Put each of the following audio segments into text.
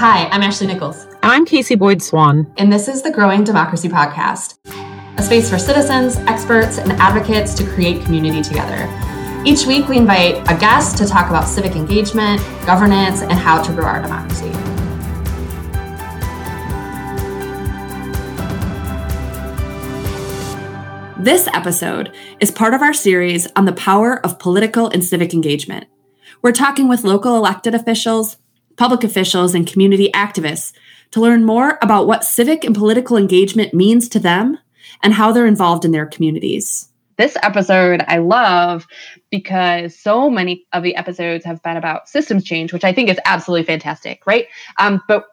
Hi, I'm Ashley Nichols. And I'm Casey Boyd Swan. And this is the Growing Democracy Podcast, a space for citizens, experts, and advocates to create community together. Each week, we invite a guest to talk about civic engagement, governance, and how to grow our democracy. This episode is part of our series on the power of political and civic engagement. We're talking with local elected officials, public officials, and community activists to learn more about what civic and political engagement means to them and how they're involved in their communities. This episode I love because so many of the episodes have been about systems change, which I think is absolutely fantastic, right? Um, but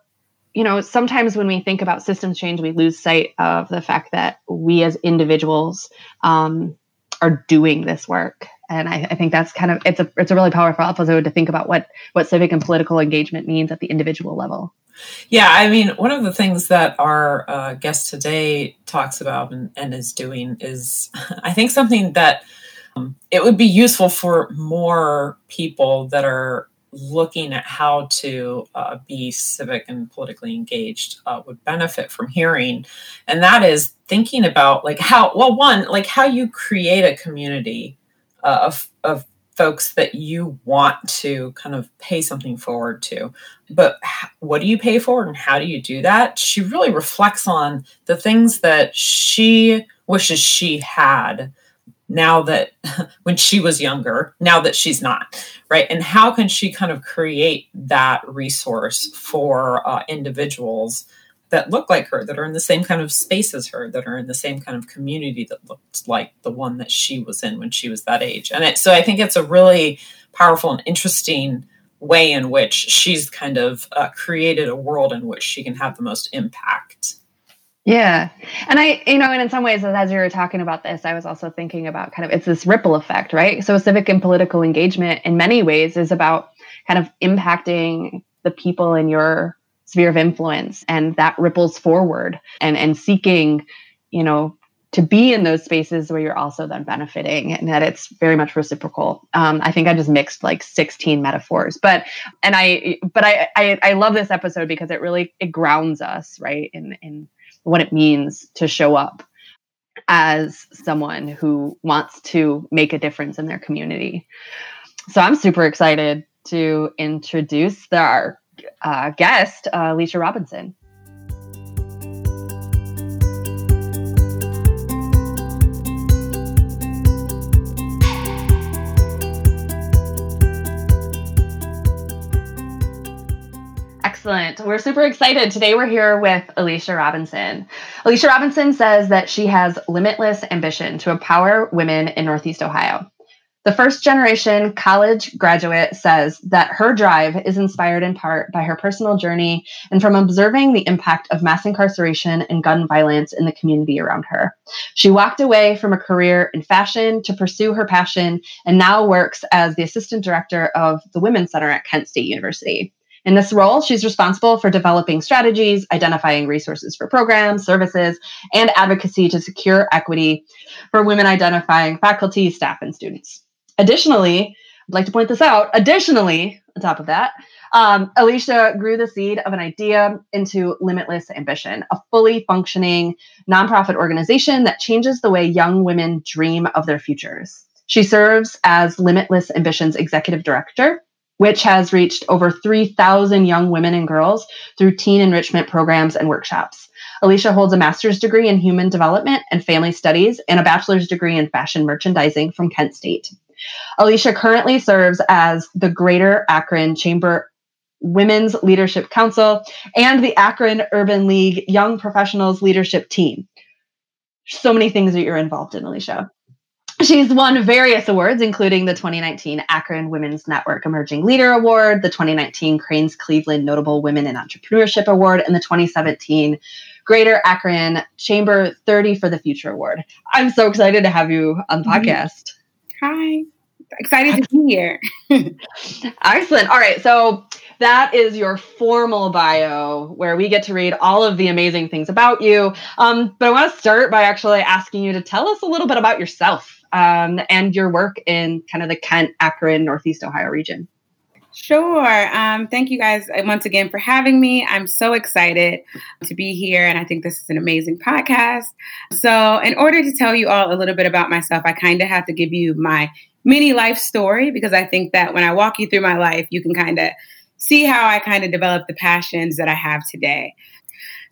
you know, sometimes when we think about systems change, we lose sight of the fact that we as individuals um, are doing this work. And I, I, think that's kind of it's a it's a really powerful episode to think about what what civic and political engagement means at the individual level. Yeah, I mean, one of the things that our uh, guest today talks about and, and, is doing is, I think, something that um, it would be useful for more people that are looking at how to uh, be civic and politically engaged uh, would benefit from hearing and that is thinking about like how well one like how you create a community of, of folks that you want to kind of pay something forward to but what do you pay forward and how do you do that she really reflects on the things that she wishes she had now that when she was younger, now that she's not, right? And how can she kind of create that resource for uh, individuals that look like her, that are in the same kind of space as her, that are in the same kind of community that looked like the one that she was in when she was that age? And it, so I think it's a really powerful and interesting way in which she's kind of uh, created a world in which she can have the most impact. Yeah. And I, you know, and in some ways, as you were talking about this, I was also thinking about kind of it's this ripple effect, right? So civic and political engagement in many ways is about kind of impacting the people in your sphere of influence and that ripples forward and and seeking, you know, to be in those spaces where you're also then benefiting and that it's very much reciprocal. Um, I think I just mixed like 16 metaphors, but and I but I, I I love this episode because it really it grounds us right in in what it means to show up as someone who wants to make a difference in their community. So I'm super excited to introduce our uh, guest, uh, Alicia Robinson. Excellent. We're super excited. Today we're here with Alicia Robinson. Alicia Robinson says that she has limitless ambition to empower women in Northeast Ohio. The first generation college graduate says that her drive is inspired in part by her personal journey and from observing the impact of mass incarceration and gun violence in the community around her. She walked away from a career in fashion to pursue her passion and now works as the assistant director of the Women's Center at Kent State University. In this role, she's responsible for developing strategies, identifying resources for programs, services, and advocacy to secure equity for women identifying faculty, staff, and students. Additionally, I'd like to point this out. Additionally, on top of that, um, Alicia grew the seed of an idea into Limitless Ambition, a fully functioning nonprofit organization that changes the way young women dream of their futures. She serves as Limitless Ambition's executive director which has reached over 3,000 young women and girls through teen enrichment programs and workshops. Alicia holds a master's degree in human development and family studies and a bachelor's degree in fashion merchandising from Kent State. Alicia currently serves as the Greater Akron Chamber Women's Leadership Council and the Akron Urban League Young Professionals Leadership Team. So many things that you're involved in, Alicia. She's won various awards, including the 2019 Akron Women's Network Emerging Leader Award, the 2019 Crain's Cleveland Notable Women in Entrepreneurship Award, and the 2017 Greater Akron Chamber 30 for the Future Award. I'm so excited to have you on the mm-hmm. podcast. Hi. Excited to be here. Excellent. All right. So that is your formal bio where we get to read all of the amazing things about you. Um, but I want to start by actually asking you to tell us a little bit about yourself um, and your work in kind of the Kent, Akron, Northeast Ohio region. Sure. Um, thank you guys uh, once again for having me. I'm so excited to be here, and I think this is an amazing podcast. So, in order to tell you all a little bit about myself, I kind of have to give you my mini life story because I think that when I walk you through my life, you can kind of see how I kind of developed the passions that I have today.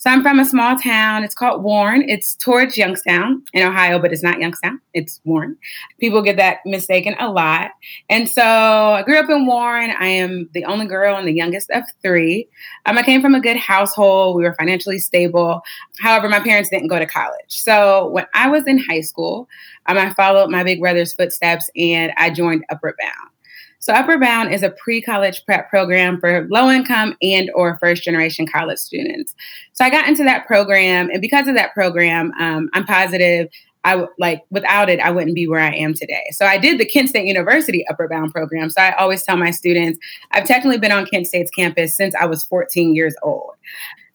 So I'm from a small town. It's called Warren. It's towards Youngstown in Ohio, but it's not Youngstown. It's Warren. People get that mistaken a lot. And so I grew up in Warren. I am the only girl and the youngest of three. Um, I came from a good household. We were financially stable. However, my parents didn't go to college. So when I was in high school, um, I followed my big brother's footsteps and I joined Upward Bound. So Upward Bound is a pre-college prep program for low-income and or first-generation college students. So I got into that program, and because of that program, um, I'm positive. I like without it, I wouldn't be where I am today. So I did the Kent State University Upward Bound program. So I always tell my students I've technically been on Kent State's campus since I was 14 years old.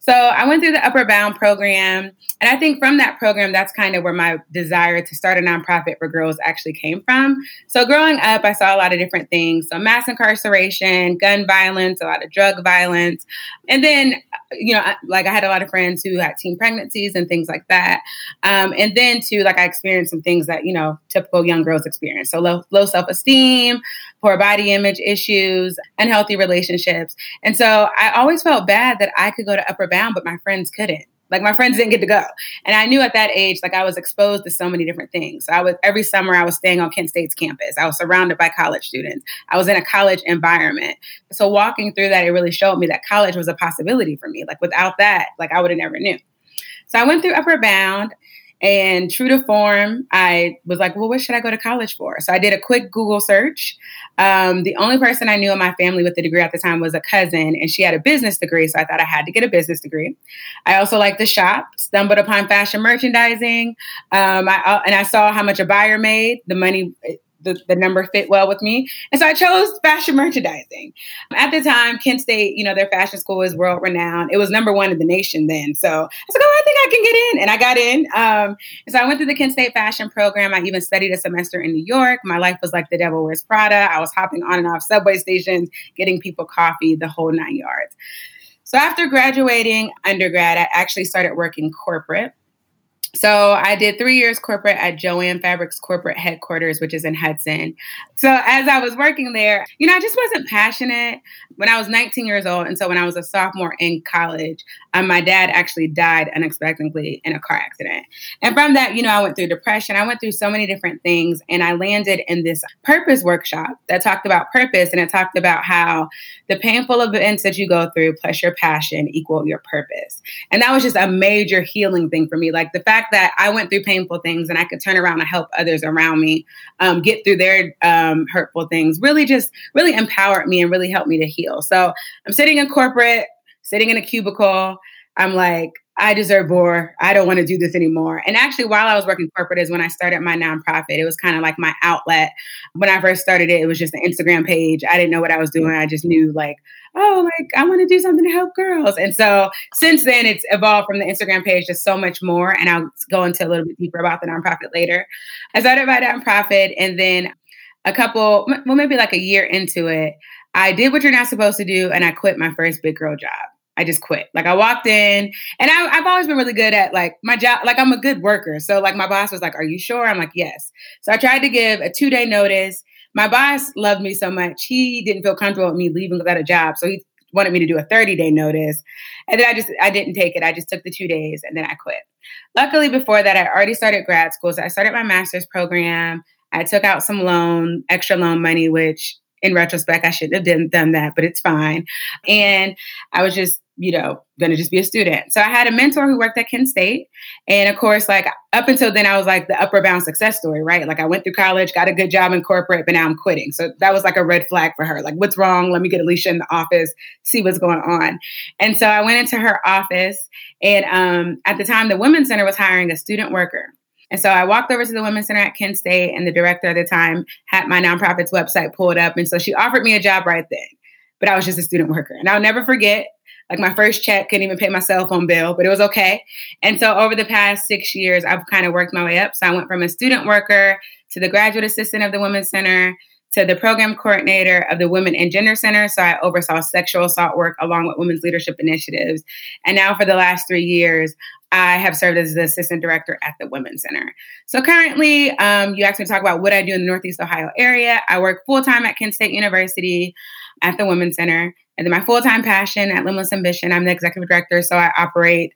So I went through the Upward Bound program. And I think from that program, that's kind of where my desire to start a nonprofit for girls actually came from. So growing up, I saw a lot of different things. So mass incarceration, gun violence, a lot of drug violence. And then, you know, like I had a lot of friends who had teen pregnancies and things like that. Um, and then too, like I experienced some things that, you know, typical young girls experience. So low, low self-esteem, poor body image issues, unhealthy relationships. And so I always felt bad that I could go to Upward Bound, but my friends couldn't. Like my friends didn't get to go. And I knew at that age, like I was exposed to so many different things. So I was every summer I was staying on Kent State's campus. I was surrounded by college students. I was in a college environment. So walking through that, it really showed me that college was a possibility for me. Like without that, like I would have never knew. So I went through Upward Bound and true to form, I was like, well, what should I go to college for? So I did a quick Google search. Um, the only person I knew in my family with a degree at the time was a cousin, and she had a business degree. So I thought I had to get a business degree. I also like to shop, stumbled upon fashion merchandising. Um, I, and I saw how much a buyer made. The money the, the number fit well with me. And so I chose fashion merchandising. At the time, Kent State, you know, their fashion school was world renowned. It was number one in the nation then. So I was like, oh, I think I can get in. And I got in. Um, and so I went through the Kent State fashion program. I even studied a semester in New York. My life was like the devil wears Prada. I was hopping on and off subway stations, getting people coffee, the whole nine yards. So after graduating undergrad, I actually started working corporate. So I did three years corporate at Jo-Ann Fabrics corporate headquarters, which is in Hudson. So as I was working there, you know, I just wasn't passionate when I was 19 years old. And so when I was a sophomore in college, um, my dad actually died unexpectedly in a car accident. And from that, you know, I went through depression. I went through so many different things. And I landed in this purpose workshop that talked about purpose. And it talked about how the painful events that you go through plus your passion equal your purpose. And that was just a major healing thing for me. Like the fact that I went through painful things and I could turn around and help others around me um, get through their um, hurtful things really just really empowered me and really helped me to heal. So I'm sitting in corporate, sitting in a cubicle. I'm like, I deserve more. I don't want to do this anymore. And actually, while I was working corporate, is when I started my nonprofit. It was kind of like my outlet. When I first started it, it was just an Instagram page. I didn't know what I was doing. I just knew, like, oh, like I want to do something to help girls. And so since then, it's evolved from the Instagram page to so much more. And I'll go into a little bit deeper about the nonprofit later. I started my nonprofit, and then a couple, well, maybe like a year into it, I did what you're not supposed to do, and I quit my first big girl job. I just quit. Like I walked in, and I, have always been really good at like my job. Like I'm a good worker, so like my boss was like, "Are you sure?" I'm like, "Yes." So I tried to give a two day notice. My boss loved me so much, he didn't feel comfortable with me leaving without a job, so he wanted me to do a 30 day notice, and then I just I didn't take it. I just took the two days, and then I quit. Luckily, before that, I already started grad school, so I started my master's program. I took out some loan, extra loan money, which in retrospect, I shouldn't have done that, but it's fine. And I was just you know, to just be a student. So I had a mentor who worked at Kent State. And of course, like up until then, I was like the Upward Bound success story, right? Like I went through college, got a good job in corporate, but now I'm quitting. So that was like a red flag for her. Like, what's wrong? Let me get Alicia in the office, see what's going on. And so I went into her office. And um, at the time, the Women's Center was hiring a student worker. And so I walked over to the Women's Center at Kent State, and the director at the time had my nonprofit's website pulled up. And so she offered me a job right then. But I was just a student worker. And I'll never forget like my first check couldn't even pay my cell phone bill, but it was okay. And so over the past six years, I've kind of worked my way up. So I went from a student worker to the graduate assistant of the Women's Center to the program coordinator of the Women and Gender Center. So I oversaw sexual assault work along with women's leadership initiatives. And now for the last three years, I have served as the assistant director at the Women's Center. So currently, um, you asked me to talk about what I do in the Northeast Ohio area. I work full time at Kent State University at the Women's Center. And then my full time passion at Limitless Ambition, I'm the executive director. So I operate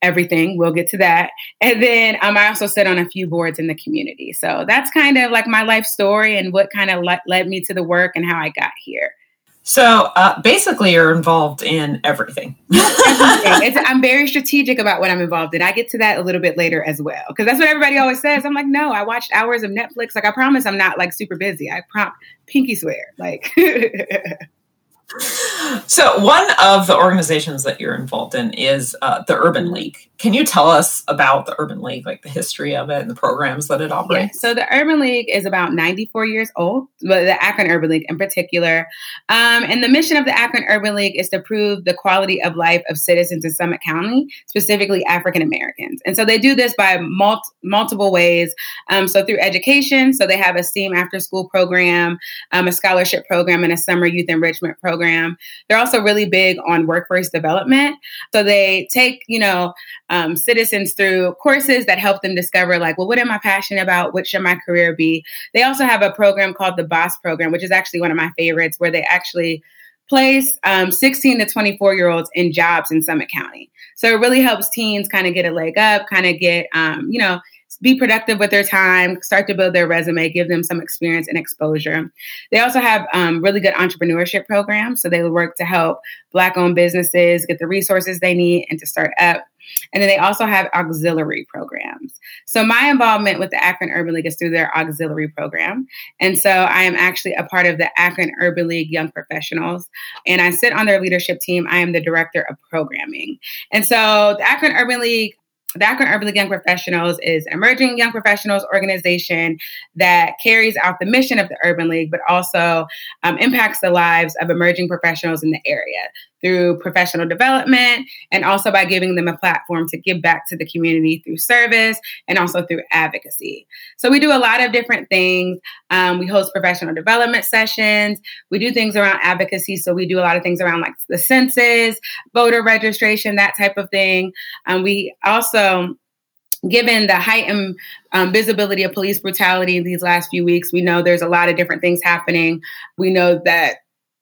everything. We'll get to that. And then um, I also sit on a few boards in the community. So that's kind of like my life story and what kind of le- led me to the work and how I got here. So uh, basically, you're involved in everything. everything. I'm very strategic about what I'm involved in. I get to that a little bit later as well, because that's what everybody always says. I'm like, no, I watched hours of Netflix. Like, I promise I'm not like super busy. I prompt pinky swear. Like, so one of the organizations that you're involved in is uh, the urban league can you tell us about the urban league like the history of it and the programs that it operates yeah. so the urban league is about 94 years old but the akron urban league in particular um, and the mission of the akron urban league is to improve the quality of life of citizens in summit county specifically african americans and so they do this by mul- multiple ways um, so through education so they have a steam after school program um, a scholarship program and a summer youth enrichment program. They're also really big on workforce development. So they take, you know, um, citizens through courses that help them discover, like, well, what am I passionate about? What should my career be? They also have a program called the Boss Program, which is actually one of my favorites, where they actually place um, 16 to 24 year olds in jobs in Summit County. So it really helps teens kind of get a leg up, kind of get, um, you know, be productive with their time, start to build their resume, give them some experience and exposure. They also have um, really good entrepreneurship programs. So they work to help Black owned businesses get the resources they need and to start up. And then they also have auxiliary programs. So my involvement with the Akron Urban League is through their auxiliary program. And so I am actually a part of the Akron Urban League Young Professionals. And I sit on their leadership team. I am the director of programming. And so the Akron Urban League the Akron Urban League Young Professionals is an emerging young professionals organization that carries out the mission of the Urban League, but also um, impacts the lives of emerging professionals in the area through professional development and also by giving them a platform to give back to the community through service and also through advocacy. So we do a lot of different things. Um, we host professional development sessions. We do things around advocacy. So we do a lot of things around like the census, voter registration, that type of thing. Um, we also given the heightened um, visibility of police brutality in these last few weeks, we know there's a lot of different things happening. We know that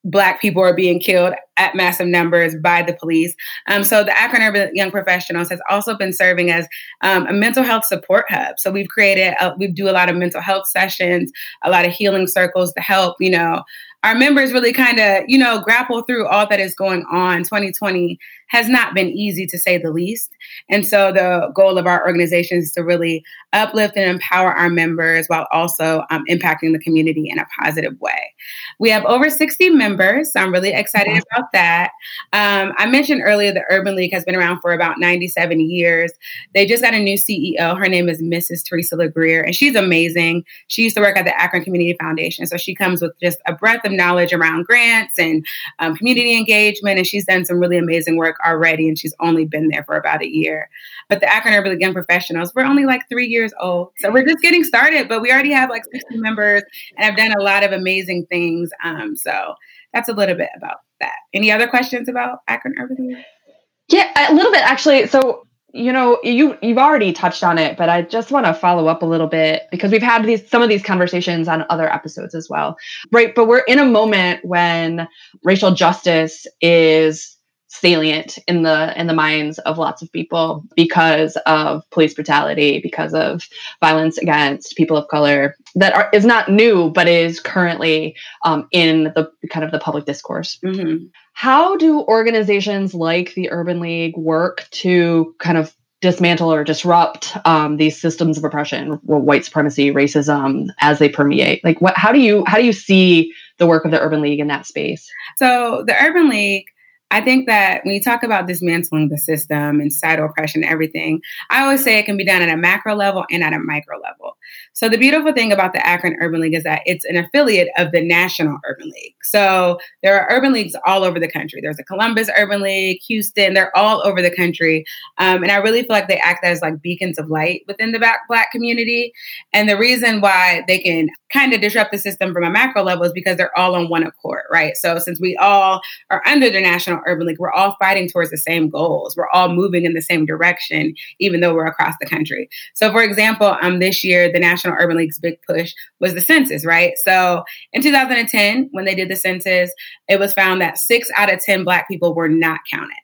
Black people are being killed at massive numbers by the police. Um, so the Akron Urban Young Professionals has also been serving as um, a mental health support hub. So we've created, a, we do a lot of mental health sessions, a lot of healing circles to help, you know, our members really kind of, you know, grapple through all that is going on. 2020 has not been easy to say the least. And so the goal of our organization is to really uplift and empower our members while also um, impacting the community in a positive way. We have over 60 members, so I'm really excited about that. Um, I mentioned earlier the Urban League has been around for about 97 years. They just got a new CEO. Her name is Mrs. Teresa LeGrair, and she's amazing. She used to work at the Akron Community Foundation, so she comes with just a breadth of knowledge around grants and um, community engagement, and she's done some really amazing work already, and she's only been there for about a year. But the Akron Urban League Professionals, we're only like three years old. So we're just getting started, but we already have like 60 members and I've done a lot of amazing things. Um, so that's a little bit about that. Any other questions about Akron Urban League? Yeah, a little bit actually. So you know you you've already touched on it but i just want to follow up a little bit because we've had these some of these conversations on other episodes as well right but we're in a moment when racial justice is salient in the in the minds of lots of people because of police brutality because of violence against people of color that are, is not new but is currently um, in the kind of the public discourse. Mm-hmm. how do organizations like the urban league work to kind of dismantle or disrupt um, these systems of oppression white supremacy racism as they permeate? Like what how do you how do you see the work of the urban league in that space? So the urban league I think that when you talk about dismantling the system and societal oppression and everything, I always say it can be done at a macro level and at a micro level. So the beautiful thing about the Akron Urban League is that it's an affiliate of the National Urban League. So there are urban leagues all over the country. There's a Columbus Urban League, Houston, they're all over the country. Um, and I really feel like they act as like beacons of light within the black, black community. And the reason why they can kind of disrupt the system from a macro level is because they're all on one accord, right? So since we all are under the National Urban League, we're all fighting towards the same goals. We're all moving in the same direction, even though we're across the country. So for example, um, this year, the National Urban League's big push was the census, right? So in 2010, when they did the census, it was found that six out of 10 Black people were not counted.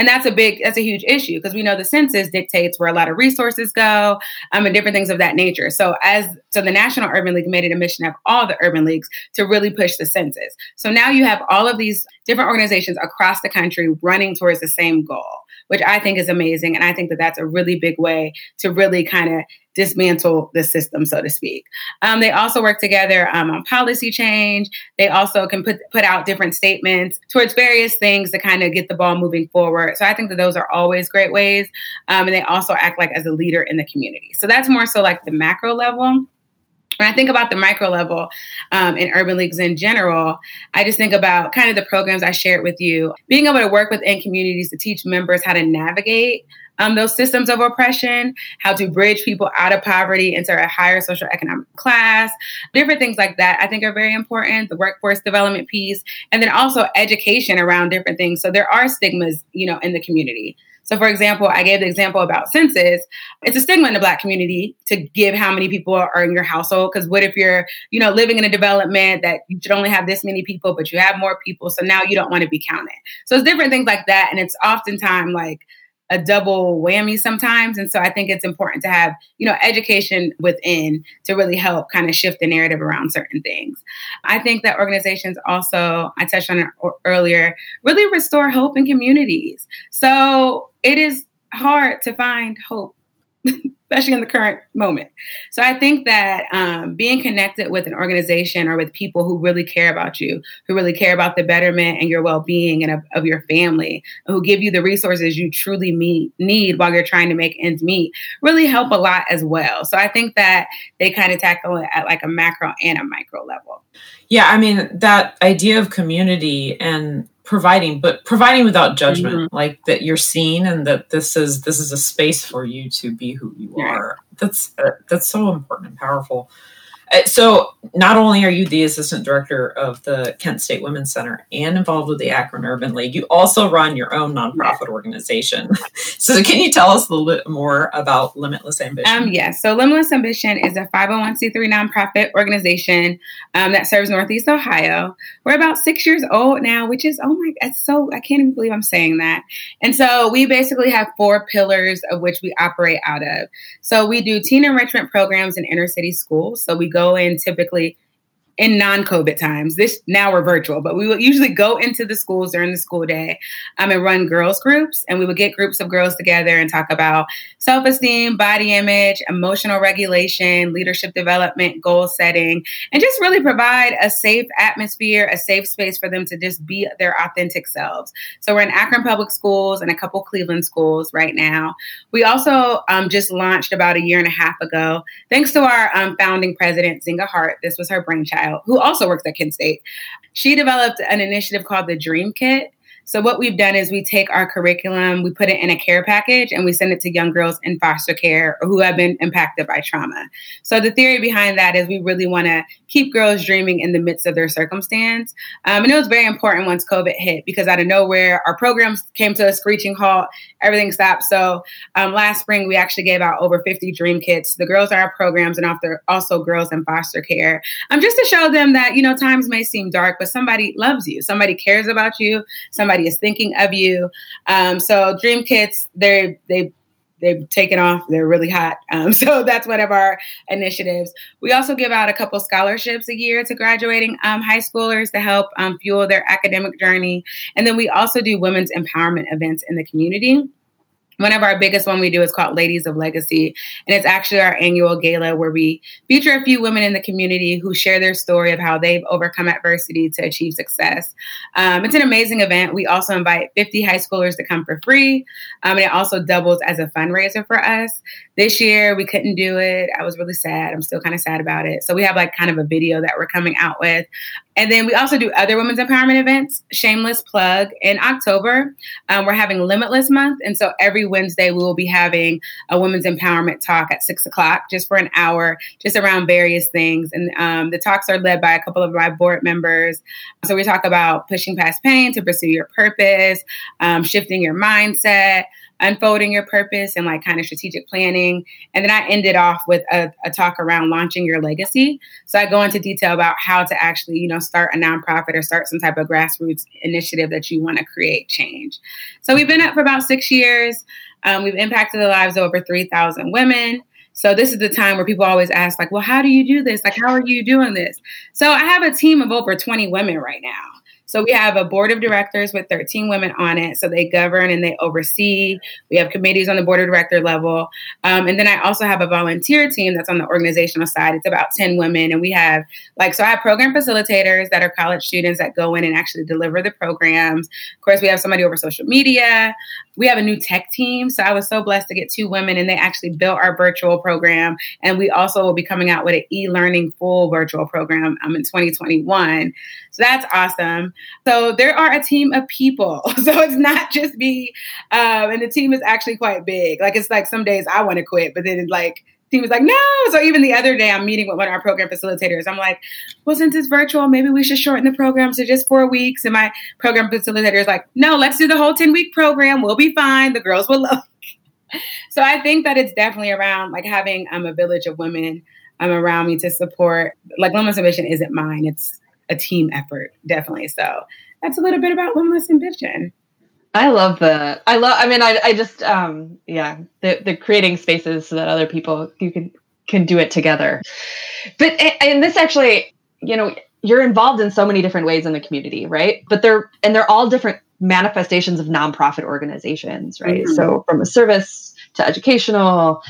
And that's a big, that's a huge issue because we know the census dictates where a lot of resources go um, and different things of that nature. So as so the National Urban League made it a mission of all the urban leagues to really push the census. So now you have all of these different organizations across the country running towards the same goal, which I think is amazing. And I think that that's a really big way to really kind of dismantle the system, so to speak. Um, they also work together um, on policy change. They also can put put out different statements towards various things to kind of get the ball moving forward. So I think that those are always great ways. Um, and they also act like as a leader in the community. So that's more so like the macro level. When I think about the micro level um, in urban leagues in general, I just think about kind of the programs I shared with you, being able to work within communities to teach members how to navigate um, those systems of oppression, how to bridge people out of poverty into a higher social economic class, different things like that, I think are very important. The workforce development piece, and then also education around different things. So there are stigmas, you know, in the community. So, for example, I gave the example about census. It's a stigma in the Black community to give how many people are in your household. Because what if you're, you know, living in a development that you should only have this many people, but you have more people, so now you don't want to be counted. So it's different things like that, and it's oftentimes like a double whammy sometimes. And so I think it's important to have, you know, education within to really help kind of shift the narrative around certain things. I think that organizations also, I touched on it earlier, really restore hope in communities. So it is hard to find hope especially in the current moment. So I think that um, being connected with an organization or with people who really care about you, who really care about the betterment and your well being and of, of, your family, who give you the resources you truly meet, need while you're trying to make ends meet, really help a lot as well. So I think that they kind of tackle it at like a macro and a micro level. Yeah, I mean, that idea of community and providing but providing without judgment mm-hmm. like that you're seen and that this is this is a space for you to be who you are. That's uh, that's so important and powerful so not only are you the assistant director of the Kent State Women's Center and involved with the Akron Urban League, you also run your own nonprofit organization. so can you tell us a little bit more about Limitless Ambition? Um, yes. So Limitless Ambition is a 501c3 nonprofit organization um, that serves Northeast Ohio. We're about six years old now, which is, oh my, that's so, I can't even believe I'm saying that. And so we basically have four pillars of which we operate out of. So we do teen enrichment programs in inner city schools. So we go go in typically in non-COVID times. This now we're virtual, but we would usually go into the schools during the school day um, and run girls groups, and we would get groups of girls together and talk about self-esteem, body image, emotional regulation, leadership development, goal setting, and just really provide a safe atmosphere, a safe space for them to just be their authentic selves. So we're in Akron Public Schools and a couple Cleveland schools right now. We also um, just launched about a year and a half ago, thanks to our um, founding president Zinga Hart. This was her brainchild who also works at Kent State. She developed an initiative called the Dream Kit. So what we've done is we take our curriculum, we put it in a care package, and we send it to young girls in foster care or who have been impacted by trauma. So the theory behind that is we really want to keep girls dreaming in the midst of their circumstance. Um, and it was very important once COVID hit because out of nowhere, our programs came to a screeching halt. Everything stopped. So um, last spring, we actually gave out over 50 dream kits the girls in our programs and also girls in foster care, um, just to show them that you know times may seem dark, but somebody loves you, somebody cares about you, somebody somebody is thinking of you. Um, so Dream Kits, they're they they've taken off. They're really hot. Um, so that's one of our initiatives. We also give out a couple scholarships a year to graduating um, high schoolers to help um, fuel their academic journey. And then we also do women's empowerment events in the community. One of our biggest one we do is called Ladies of Legacy, and it's actually our annual gala where we feature a few women in the community who share their story of how they've overcome adversity to achieve success. Um, it's an amazing event. We also invite 50 high schoolers to come for free, um, and it also doubles as a fundraiser for us. This year we couldn't do it. I was really sad. I'm still kind of sad about it. So we have like kind of a video that we're coming out with. And then we also do other women's empowerment events. Shameless plug in October, um, we're having Limitless Month, and so every Wednesday we will be having a women's empowerment talk at six o'clock, just for an hour, just around various things. And um, the talks are led by a couple of my board members. So we talk about pushing past pain to pursue your purpose, um, shifting your mindset unfolding your purpose and like kind of strategic planning. And then I ended off with a, a, talk around launching your legacy. So I go into detail about how to actually, you know, start a nonprofit or start some type of grassroots initiative that you want to create change. So we've been up for about six years. Um, we've impacted the lives of over 3,000 women. So this is the time where people always ask, like, well, how do you do this? Like, how are you doing this? So I have a team of over 20 women right now. So we have a board of directors with 13 women on it. So they govern and they oversee. We have committees on the board of director level. Um, and then I also have a volunteer team that's on the organizational side. It's about 10 women. And we have like, so I have program facilitators that are college students that go in and actually deliver the programs. Of course, we have somebody over social media. We have a new tech team. So I was so blessed to get two women and they actually built our virtual program. And we also will be coming out with an e learning full virtual program um, in 2021. So that's awesome. So there are a team of people. So it's not just me. Um, and the team is actually quite big. Like it's like some days I want to quit, but then like team was like, no. So even the other day, I'm meeting with one of our program facilitators. I'm like, well, since it's virtual, maybe we should shorten the program to just four weeks. And my program facilitator is like, no, let's do the whole 10 week program. We'll be fine. The girls will love. so I think that it's definitely around like having um, a village of women um, around me to support. Like Limitless Ambition isn't mine. It's a team effort, definitely. So that's a little bit about Limitless Ambition. I love the I love I mean I I just um yeah the the creating spaces so that other people you can can do it together. But and this actually you know you're involved in so many different ways in the community, right? But they're and they're all different manifestations of nonprofit organizations, right? Mm-hmm. So from a service to educational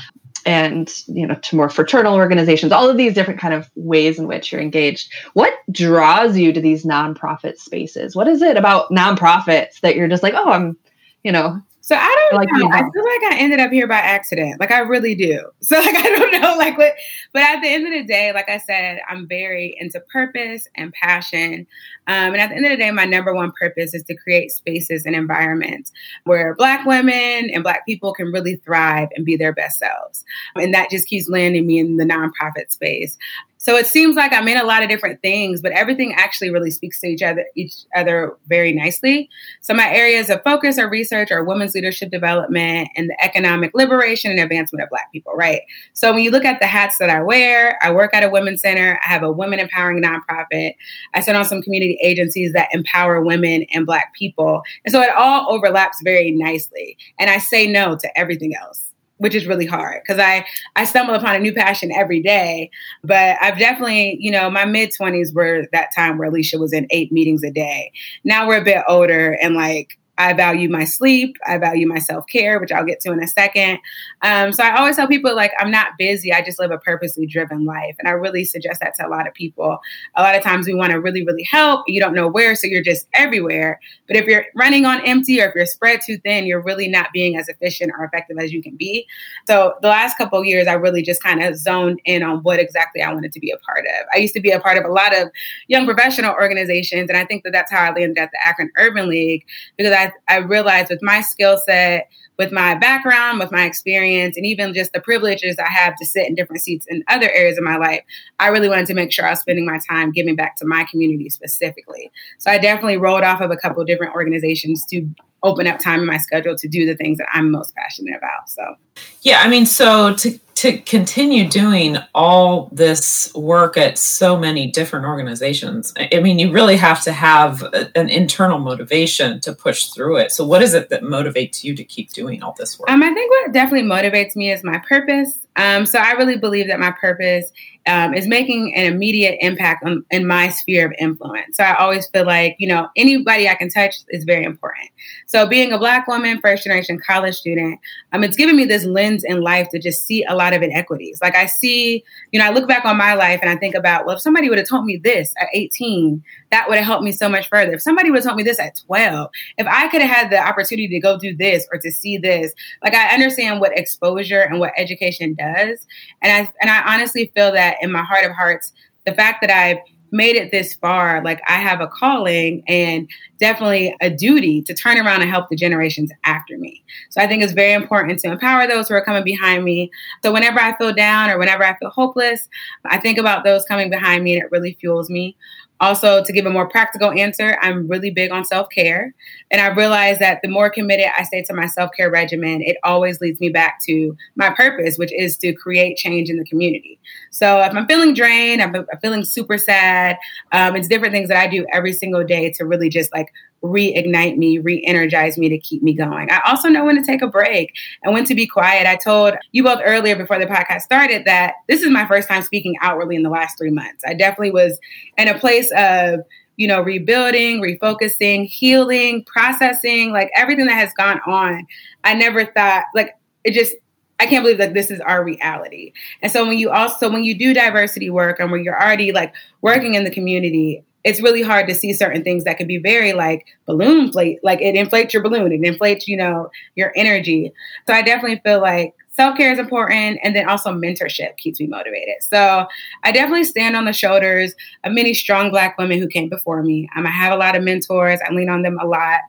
and you know to more fraternal organizations all of these different kind of ways in which you're engaged. What draws you to these nonprofit spaces? What is it about nonprofits that you're just like oh i'm you know so I don't like, know. I feel like I ended up here by accident. Like I really do. So like I don't know like what but at the end of the day, like I said, I'm very into purpose and passion. Um, and at the end of the day, my number one purpose is to create spaces and environments where black women and black people can really thrive and be their best selves. And that just keeps landing me in the nonprofit space. So it seems like I'm in a lot of different things, but everything actually really speaks to each other each other very nicely. So my areas of focus or research are women's leadership development and the economic liberation and advancement of Black people, right? So when you look at the hats that I wear, I work at a women's center, I have a women empowering nonprofit, I sit on some community agencies that empower women and Black people. And so it all overlaps very nicely. And I say no to everything else which is really hard because I I stumble upon a new passion every day. But I've definitely, you know, my mid twenties were that time where Alicia was in eight meetings a day. Now we're a bit older and like I value my sleep. I value my self care, which I'll get to in a second. Um, so I always tell people, like, I'm not busy. I just live a purposely driven life. And I really suggest that to a lot of people. A lot of times we want to really, really help. You don't know where, so you're just everywhere. But if you're running on empty or if you're spread too thin, you're really not being as efficient or effective as you can be. So the last couple years, I really just kind of zoned in on what exactly I wanted to be a part of. I used to be a part of a lot of young professional organizations. And I think that that's how I landed at the Akron Urban League because I I, realized with my skill set, with my background, with my experience, and even just the privileges I have to sit in different seats in other areas of my life, I really wanted to make sure I was spending my time giving back to my community specifically. So I definitely rolled off of a couple of different organizations to open up time in my schedule to do the things that I'm most passionate about. So, yeah, I mean, so to to continue doing all this work at so many different organizations, I mean, you really have to have a, an internal motivation to push through it. So, what is it that motivates you to keep doing all this work? Um, I think what definitely motivates me is my purpose Um, so I really believe that my purpose um, is making an immediate impact on, in my sphere of influence. So I always feel like, you know, anybody I can touch is very important. So being a Black woman, first generation college student, um, it's given me this lens in life to just see a lot of inequities. Like I see, you know, I look back on my life and I think about, well, if somebody would have told me this at 18, that would have helped me so much further. If somebody would have told me this at 12, if I could have had the opportunity to go do this or to see this, like I understand what exposure and what education does. And I and I honestly feel that in my heart of hearts, the fact that I've made it this far, like I have a calling and definitely a duty to turn around and help the generations after me. So I think it's very important to empower those who are coming behind me. So whenever I feel down or whenever I feel hopeless, I think about those coming behind me and it really fuels me. Also, to give a more practical answer, I'm really big on self care. And I realize that the more committed I stay to my self care regimen, it always leads me back to my purpose, which is to create change in the community. So if I'm feeling drained, I'm, I'm feeling super sad, um, it's different things that I do every single day to really just like reignite me, re energize me to keep me going. I also know when to take a break and when to be quiet. I told you both earlier before the podcast started that this is my first time speaking outwardly in the last three months. I definitely was in a place of, you know, rebuilding, refocusing, healing, processing, like everything that has gone on. I never thought, like, it just, I can't believe that this is our reality. And so when you also when you do diversity work and when you're already like working in the community, it's really hard to see certain things that can be very like balloon inflate, like it inflates your balloon, it inflates, you know, your energy. So I definitely feel like self care is important, and then also mentorship keeps me motivated. So I definitely stand on the shoulders of many strong Black women who came before me. Um, I have a lot of mentors, I lean on them a lot.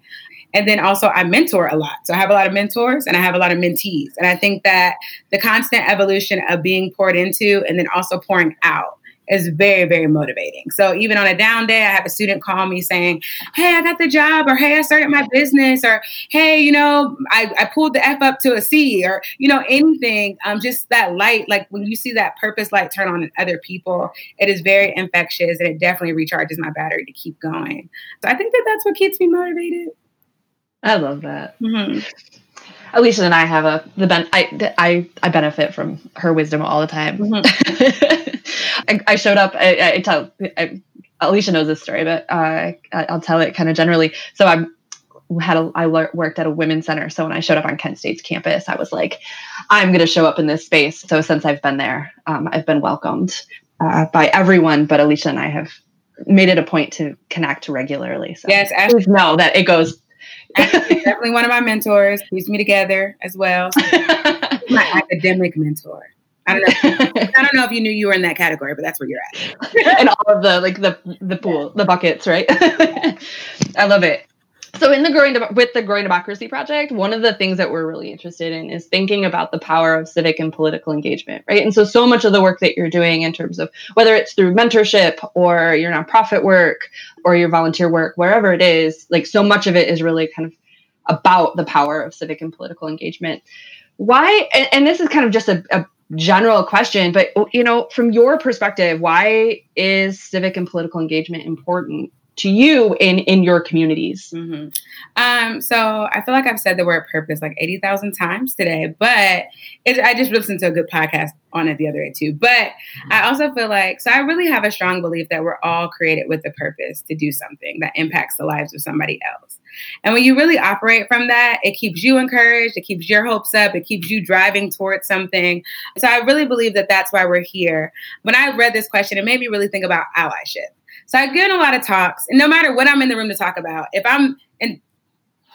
And then also, I mentor a lot. So I have a lot of mentors and I have a lot of mentees. And I think that the constant evolution of being poured into and then also pouring out is very, very motivating. So even on a down day, I have a student call me saying, Hey, I got the job, or Hey, I started my business, or Hey, you know, I, I pulled the F up to a C, or, you know, anything. Um, just that light, like when you see that purpose light turn on in other people, it is very infectious and it definitely recharges my battery to keep going. So I think that that's what keeps me motivated. I love that. Mm-hmm. Alicia and I have a the ben I I I benefit from her wisdom all the time. Mm-hmm. I, I, showed up. I, I tell I, Alicia knows this story, but uh, I'll tell it kind of generally. So I had a I worked at a women's center. So when I showed up on Kent State's campus, I was like, I'm going to show up in this space. So since I've been there, um, I've been welcomed uh, by everyone. But Alicia and I have made it a point to connect regularly. So yes, please know that it goes definitely one of my mentors. Keeps me together as well. my academic mentor. I don't know. I don't know if you knew you were in that category, but that's where you're at. and all of the like the the pool, the buckets, right? I love it. So in the growing De- with the growing democracy project, one of the things that we're really interested in is thinking about the power of civic and political engagement, right? And so so much of the work that you're doing in terms of whether it's through mentorship or your nonprofit work or your volunteer work, wherever it is, like so much of it is really kind of about the power of civic and political engagement. Why? And, and this is kind of just a, a general question, but you know, from your perspective, why is civic and political engagement important to you in in your communities. Mm-hmm. um so i feel like i've said the word purpose like 80000 times today but it, i just listened to a good podcast on it the other day too. But mm-hmm. i also feel like so i really have a strong belief that we're all created with a purpose to do something that impacts the lives of somebody else. And when you really operate from that it keeps you encouraged it keeps your hopes up it keeps you driving towards something. So i really believe that that's why we're here. When i read this question it made me really think about allyship so I get in a lot of talks, and no matter what I'm in the room to talk about, if I'm in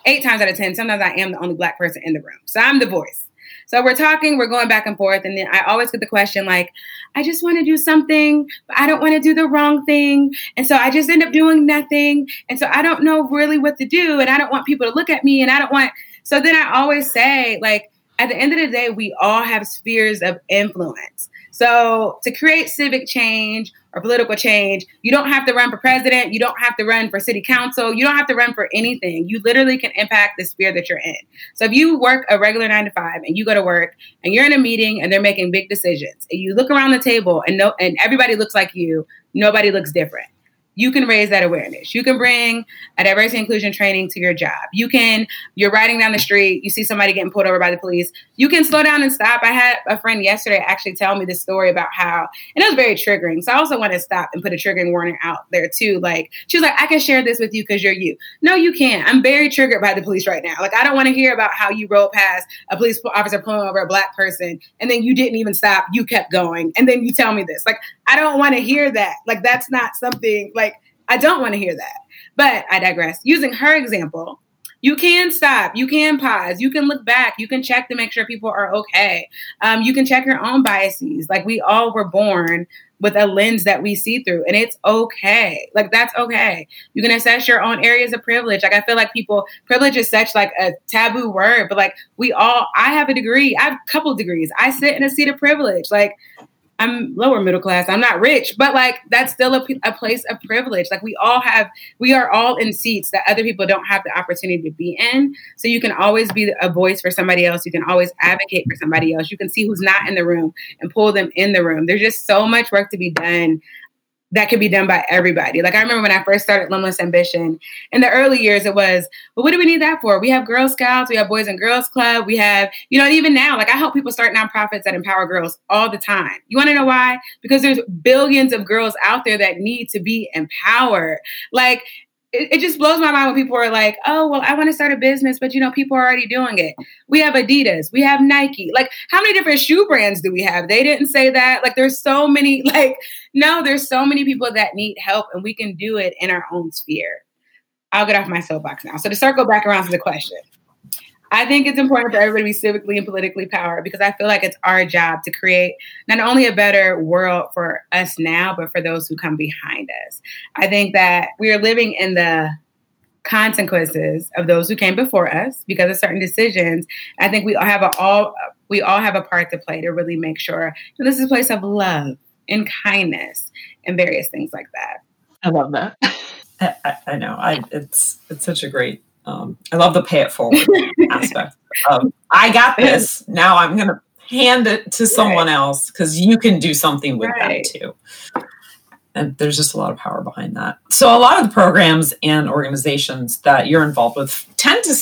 eight times out of 10, sometimes I am the only black person in the room. So I'm the voice. So we're talking, we're going back and forth. And then I always get the question like, I just want to do something, but I don't want to do the wrong thing. And so I just end up doing nothing. And so I don't know really what to do. And I don't want people to look at me. And I don't want, so then I always say, like, at the end of the day, we all have spheres of influence. So to create civic change or political change, you don't have to run for president. You don't have to run for city council. You don't have to run for anything. You literally can impact the sphere that you're in. So if you work a regular nine to five and you go to work and you're in a meeting and they're making big decisions and you look around the table and no, and everybody looks like you, nobody looks different. You can raise that awareness. You can bring a diversity inclusion training to your job. You can, you're riding down the street, you see somebody getting pulled over by the police. You can slow down and stop. I had a friend yesterday actually tell me this story about how, and it was very triggering. So I also want to stop and put a triggering warning out there too. Like, she was like, I can share this with you because you're you. No, you can't. I'm very triggered by the police right now. Like, I don't want to hear about how you rode past a police officer pulling over a black person and then you didn't even stop. You kept going. And then you tell me this. Like, I don't want to hear that. Like, that's not something like, I don't want to hear that. But I digress. Using her example, you can stop, you can pause, you can look back, you can check to make sure people are okay. Um, you can check your own biases. Like we all were born with a lens that we see through, and it's okay. Like that's okay. You can assess your own areas of privilege. Like I feel like people privilege is such like a taboo word, but like we all. I have a degree. I have a couple degrees. I sit in a seat of privilege. Like I'm lower middle class. I'm not rich, but like that's still a, a, place of privilege. Like we all have, we are all in seats that other people don't have the opportunity to be in. So you can always be a voice for somebody else. You can always advocate for somebody else. You can see who's not in the room and pull them in the room. There's just so much work to be done that could be done by everybody. Like I remember when I first started Limitless Ambition in the early years, it was, well, what do we need that for? We have Girl Scouts, we have Boys and Girls Club, we have, you know, even now, like I help people start nonprofits that empower girls all the time. You want to know why? Because there's billions of girls out there that need to be empowered. Like it, it, just blows my mind when people are like, oh, well, I want to start a business, but you know, people are already doing it. We have Adidas, we have Nike. Like, how many different shoe brands do we have? They didn't say that. Like, there's so many, like, no, there's so many people that need help, and we can do it in our own sphere. I'll get off my soapbox now. So to circle back around to the question, I think it's important for everybody to be civically and politically powered because I feel like it's our job to create not only a better world for us now, but for those who come behind us. I think that we are living in the consequences of those who came before us because of certain decisions. I think we all have a all we all have a part to play to really make sure this is a place of love and kindness and various things like that. I love that. I, I know. I it's it's such a great um, I love the pay it forward aspect. Um, I got this. Now I'm going to hand it to someone right. else because you can do something with right. that too. And there's just a lot of power behind that. So, a lot of the programs and organizations that you're involved with tend to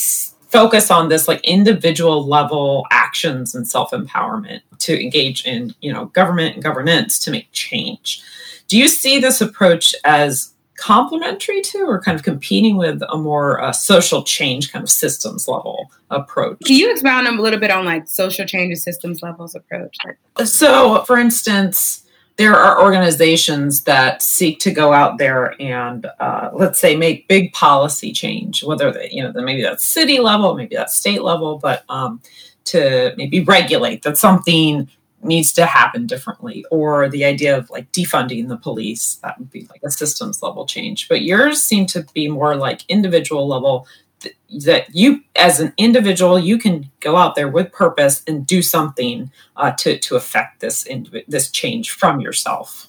focus on this like individual level actions and self empowerment to engage in, you know, government and governance to make change. Do you see this approach as complementary to or kind of competing with a more uh, social change kind of systems level approach? Can you expound a little bit on like social change and systems levels approach? So for instance there are organizations that seek to go out there and uh, let's say make big policy change whether they, you know maybe that's city level maybe that's state level but um, to maybe regulate that something needs to happen differently or the idea of like defunding the police that would be like a systems level change. But yours seem to be more like individual level th- that you as an individual you can go out there with purpose and do something uh, to to affect this indiv- this change from yourself.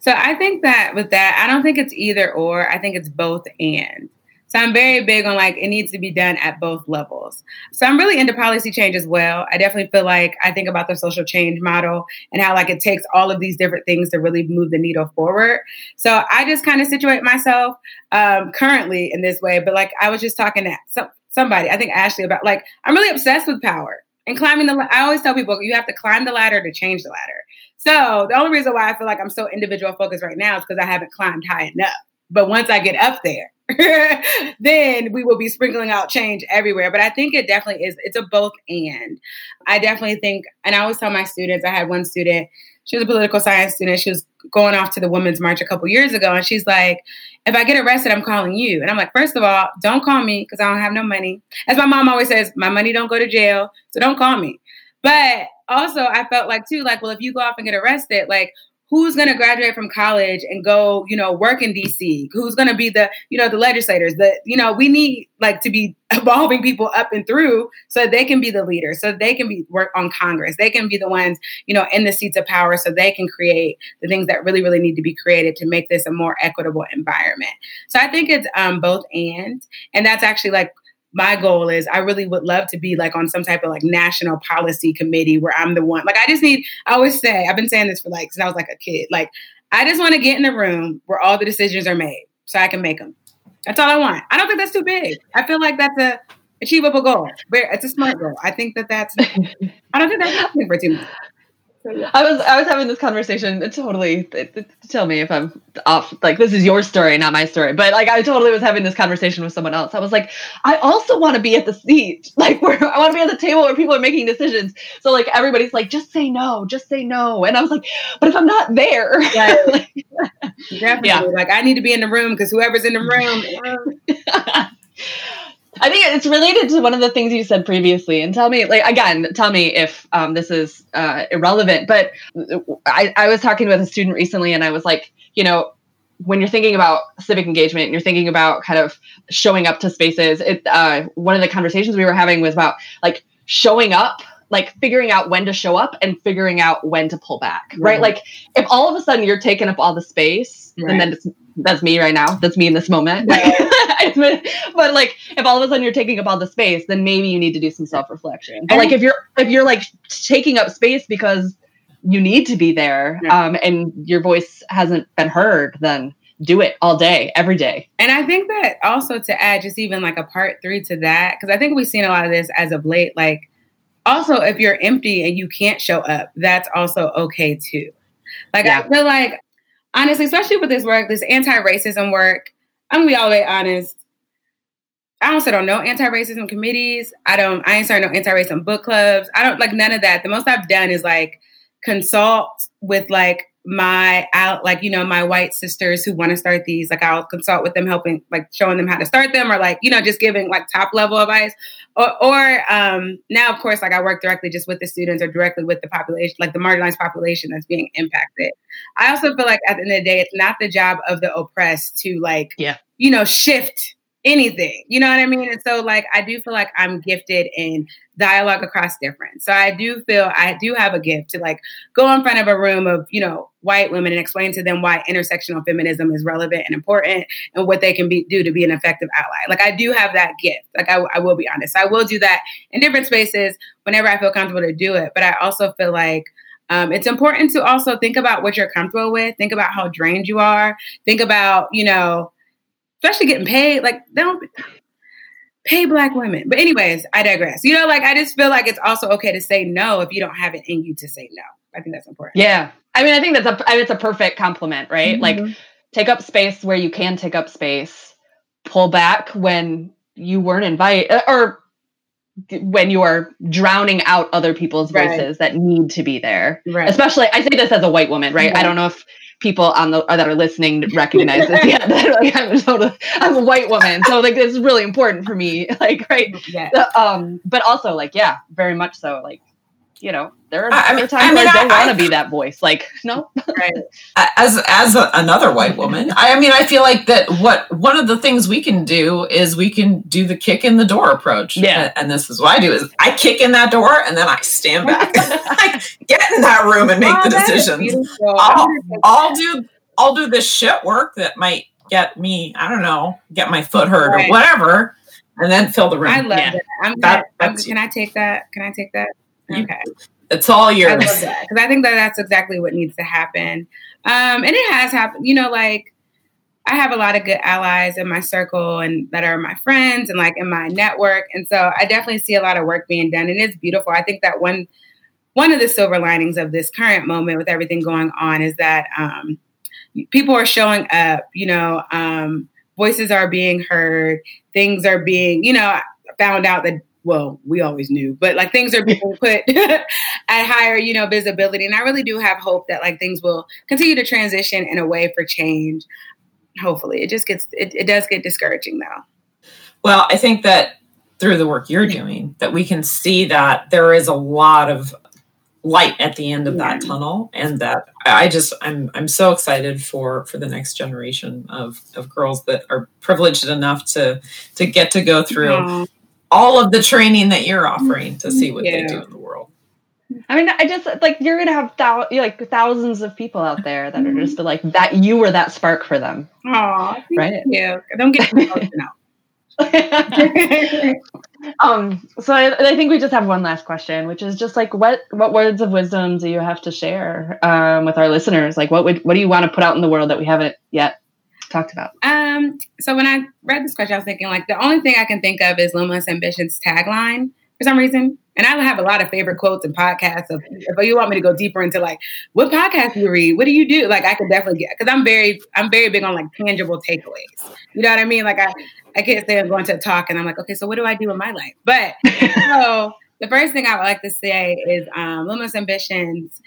So i think that with that i don't think it's either or i think it's both and so I'm very big on like it needs to be done at both levels. So I'm really into policy change as well. I definitely feel like I think about the social change model and how like it takes all of these different things to really move the needle forward. So I just kind of situate myself um, currently in this way. But like I was just talking to some, somebody, I think Ashley, about like I'm really obsessed with power and climbing the. I always tell people you have to climb the ladder to change the ladder. So the only reason why I feel like I'm so individual focused right now is because I haven't climbed high enough. But once I get up there, then we will be sprinkling out change everywhere. But I think it definitely is, it's a both and. I definitely think, and I always tell my students, I had one student, she was a political science student. She was going off to the Women's March a couple years ago, and she's like, if I get arrested, I'm calling you. And I'm like, first of all, don't call me because I don't have no money. As my mom always says, my money don't go to jail, so don't call me. But also, I felt like too, like, well, if you go off and get arrested, like, who's going to graduate from college and go you know work in dc who's going to be the you know the legislators? That you know we need like to be evolving people up and through so they can be the leaders so they can be work on congress. They can be the ones you know in the seats of power so they can create the things that really really need to be created to make this a more equitable environment. So i think it's um, both and and that's actually like my goal is I really would love to be like on some type of like national policy committee where I'm the one. Like I just need, I always say, I've been saying this for like since I was like a kid. Like I just want to get in the room where all the decisions are made so I can make them. That's all I want. I don't think that's too big. I feel like that's a achievable goal. But It's a smart goal. I think that that's. I don't think that's happening for too much. I was I was having this conversation. Totally, tell me if I'm off. Like this is your story, not my story. But like I totally was having this conversation with someone else. I was like, I also want to be at the seat, like where I want to be at the table where people are making decisions. So like everybody's like, just say no, just say no. And I was like, but if I'm not there, like, definitely. Yeah. Like I need to be in the room because whoever's in the room. Eh. I think it's related to one of the things you said previously. And tell me, like, again, tell me if um, this is uh, irrelevant. But I, I was talking with a student recently, and I was like, you know, when you're thinking about civic engagement and you're thinking about kind of showing up to spaces, it, uh, one of the conversations we were having was about like showing up like figuring out when to show up and figuring out when to pull back, right? right? Like if all of a sudden you're taking up all the space, right. and then it's that's me right now. That's me in this moment. Right. but like if all of a sudden you're taking up all the space, then maybe you need to do some self-reflection. But like if you're if you're like taking up space because you need to be there um, and your voice hasn't been heard, then do it all day, every day. And I think that also to add just even like a part three to that, because I think we've seen a lot of this as of late, like also if you're empty and you can't show up, that's also okay too. Like yeah. I feel like honestly, especially with this work, this anti-racism work, I'm gonna be all the way honest. I don't sit on no anti-racism committees. I don't. I ain't starting no anti-racism book clubs. I don't like none of that. The most I've done is like consult with like my out like you know my white sisters who want to start these like i'll consult with them helping like showing them how to start them or like you know just giving like top level advice or, or um now of course like i work directly just with the students or directly with the population like the marginalized population that's being impacted i also feel like at the end of the day it's not the job of the oppressed to like yeah you know shift anything. You know what I mean? And so like I do feel like I'm gifted in dialogue across difference. So I do feel I do have a gift to like go in front of a room of, you know, white women and explain to them why intersectional feminism is relevant and important and what they can be do to be an effective ally. Like I do have that gift. Like I, I will be honest. I will do that in different spaces whenever I feel comfortable to do it. But I also feel like um, it's important to also think about what you're comfortable with. Think about how drained you are. Think about, you know, especially getting paid. Like they don't pay black women. But anyways, I digress. You know, like I just feel like it's also okay to say no if you don't have it in you to say no. I think that's important. Yeah. I mean, I think that's a it's a perfect compliment, right? Mm-hmm. Like take up space where you can take up space, pull back when you weren't invited uh, or when you are drowning out other people's voices right. that need to be there. Right. Especially I say this as a white woman, right? I don't know if people on the that are listening recognize this yet. like, I'm, totally, I'm a white woman, so like this is really important for me. Like right, yeah. Um, but also like yeah, very much so. Like you know, there are, I mean, times I mean, where I don't want to be that voice. Like, no. right. As as a, another white woman, I mean, I feel like that. What one of the things we can do is we can do the kick in the door approach. Yeah. And, and this is what I do: is I kick in that door and then I stand back, I get in that room and make oh, the decisions. I'll, I'll do I'll do this shit work that might get me. I don't know, get my foot hurt right. or whatever, and then fill the room. I love yeah. that. I'm, that, I'm, can I take that? Can I take that? Okay. It's all yours. because I, I think that that's exactly what needs to happen. Um, and it has happened. You know, like I have a lot of good allies in my circle and that are my friends and like in my network. And so I definitely see a lot of work being done. And it's beautiful. I think that one one of the silver linings of this current moment with everything going on is that um, people are showing up, you know, um, voices are being heard, things are being, you know, found out that well, we always knew, but like things are being put at higher, you know, visibility. And I really do have hope that like things will continue to transition in a way for change. Hopefully, it just gets it, it does get discouraging though. Well, I think that through the work you're doing, that we can see that there is a lot of light at the end of that tunnel and that i just i'm i'm so excited for for the next generation of of girls that are privileged enough to to get to go through all of the training that you're offering to see what yeah. they do in the world. I mean, I just like you're gonna have thou- like thousands of people out there that are just like that. You were that spark for them. Oh, right. Yeah, don't get emotional. um, so I, I, think we just have one last question, which is just like what what words of wisdom do you have to share um, with our listeners? Like what would what do you want to put out in the world that we haven't yet talked about? Um, so when I read this question, I was thinking like the only thing I can think of is Limitless Ambition's tagline for some reason. And I have a lot of favorite quotes and podcasts. Of, if you want me to go deeper into like what podcast do you read, what do you do? Like I could definitely get because I'm very I'm very big on like tangible takeaways. You know what I mean? Like I I can't say I'm going to a talk and I'm like, okay, so what do I do in my life? But so the first thing I would like to say is um, Limitless Ambitions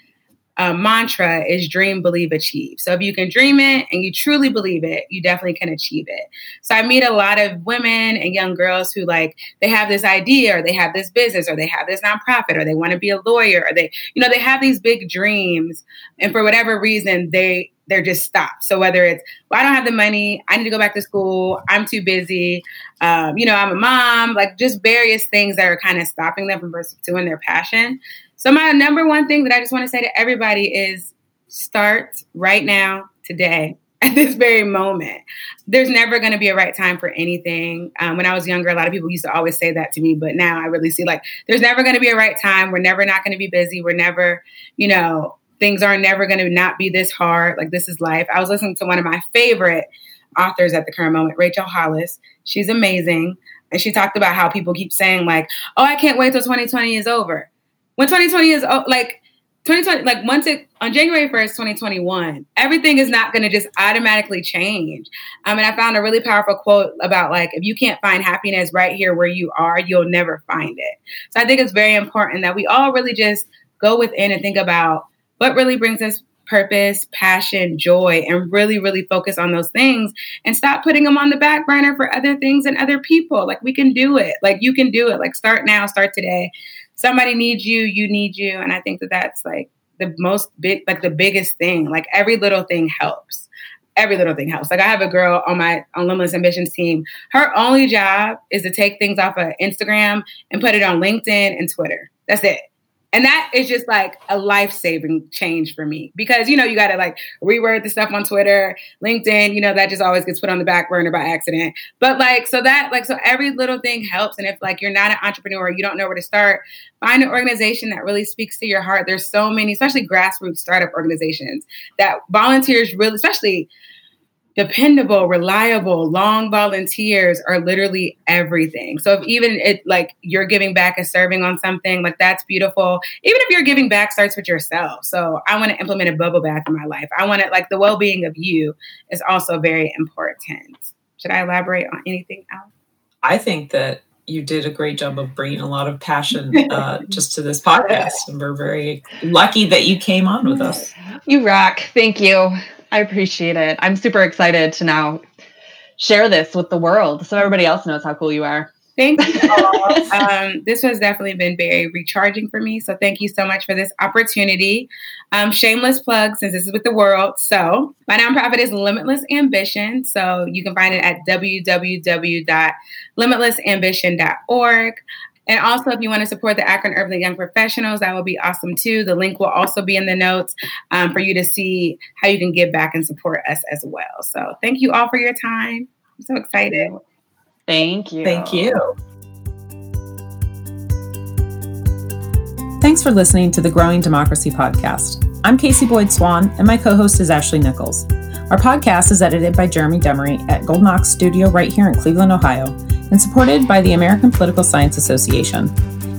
uh, mantra is dream, believe, achieve. So if you can dream it and you truly believe it, you definitely can achieve it. So I meet a lot of women and young girls who like they have this idea or they have this business or they have this nonprofit or they want to be a lawyer or they, you know, they have these big dreams and for whatever reason they they're just stopped. So whether it's, well, I don't have the money, I need to go back to school, I'm too busy, um, you know, I'm a mom, like just various things that are kind of stopping them from pursuing their passion. So, my number one thing that I just want to say to everybody is start right now, today, at this very moment. There's never going to be a right time for anything. Um, when I was younger, a lot of people used to always say that to me, but now I really see like there's never going to be a right time. We're never not going to be busy. We're never, you know, things are never going to not be this hard. Like, this is life. I was listening to one of my favorite authors at the current moment, Rachel Hollis. She's amazing. And she talked about how people keep saying, like, oh, I can't wait till 2020 is over when 2020 is like 2020, like once it on January 1st, 2021, everything is not going to just automatically change. I mean, I found a really powerful quote about like, if you can't find happiness right here where you are, you'll never find it. So I think it's very important that we all really just go within and think about what really brings us purpose, passion, joy, and really, really focus on those things and stop putting them on the back burner for other things and other people. Like we can do it. Like you can do it. Like start now, start today somebody needs you, you need you. And I think that that's like the most big, like the biggest thing. Like every little thing helps. Every little thing helps. Like I have a girl on my on Limitless Ambitions team. Her only job is to take things off of Instagram and put it on LinkedIn and Twitter. That's it. And that is just like a life saving change for me because, you know, you got to like reword the stuff on Twitter, LinkedIn, you know, that just always gets put on the back burner by accident. But like, so that, like, so every little thing helps. And if like you're not an entrepreneur, you don't know where to start, find an organization that really speaks to your heart. There's so many, especially grassroots startup organizations that volunteers really, especially dependable, reliable, long volunteers are literally everything. So if even it like you're giving back and serving on something, like that's beautiful. Even if you're giving back starts with yourself. So I want to implement a bubble bath in my life. I want it like the well-being of you is also very important. Should I elaborate on anything else? I think that you did a great job of bringing a lot of passion uh, just to this podcast. And we're very lucky that you came on with us. You rock. Thank you. I appreciate it. I'm super excited to now share this with the world so everybody else knows how cool you are. Thank you all. um, this has definitely been very recharging for me. So thank you so much for this opportunity. Um, shameless plug since this is with the world. So my nonprofit is Limitless Ambition. So you can find it at www.limitlessambition.org. And also, if you want to support the Akron Urban Young Professionals, that will be awesome too. The link will also be in the notes um, for you to see how you can give back and support us as well. So, thank you all for your time. I'm so excited. Thank you. Thank you. Thanks for listening to the Growing Democracy podcast. I'm Casey Boyd Swan, and my co host is Ashley Nichols. Our podcast is edited by Jeremy Demery at Golden Ox Studio right here in Cleveland, Ohio and supported by the American Political Science Association.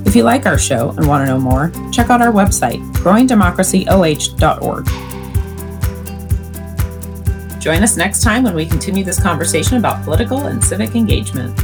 If you like our show and want to know more, check out our website, growingdemocracyoh.org. Join us next time when we continue this conversation about political and civic engagement.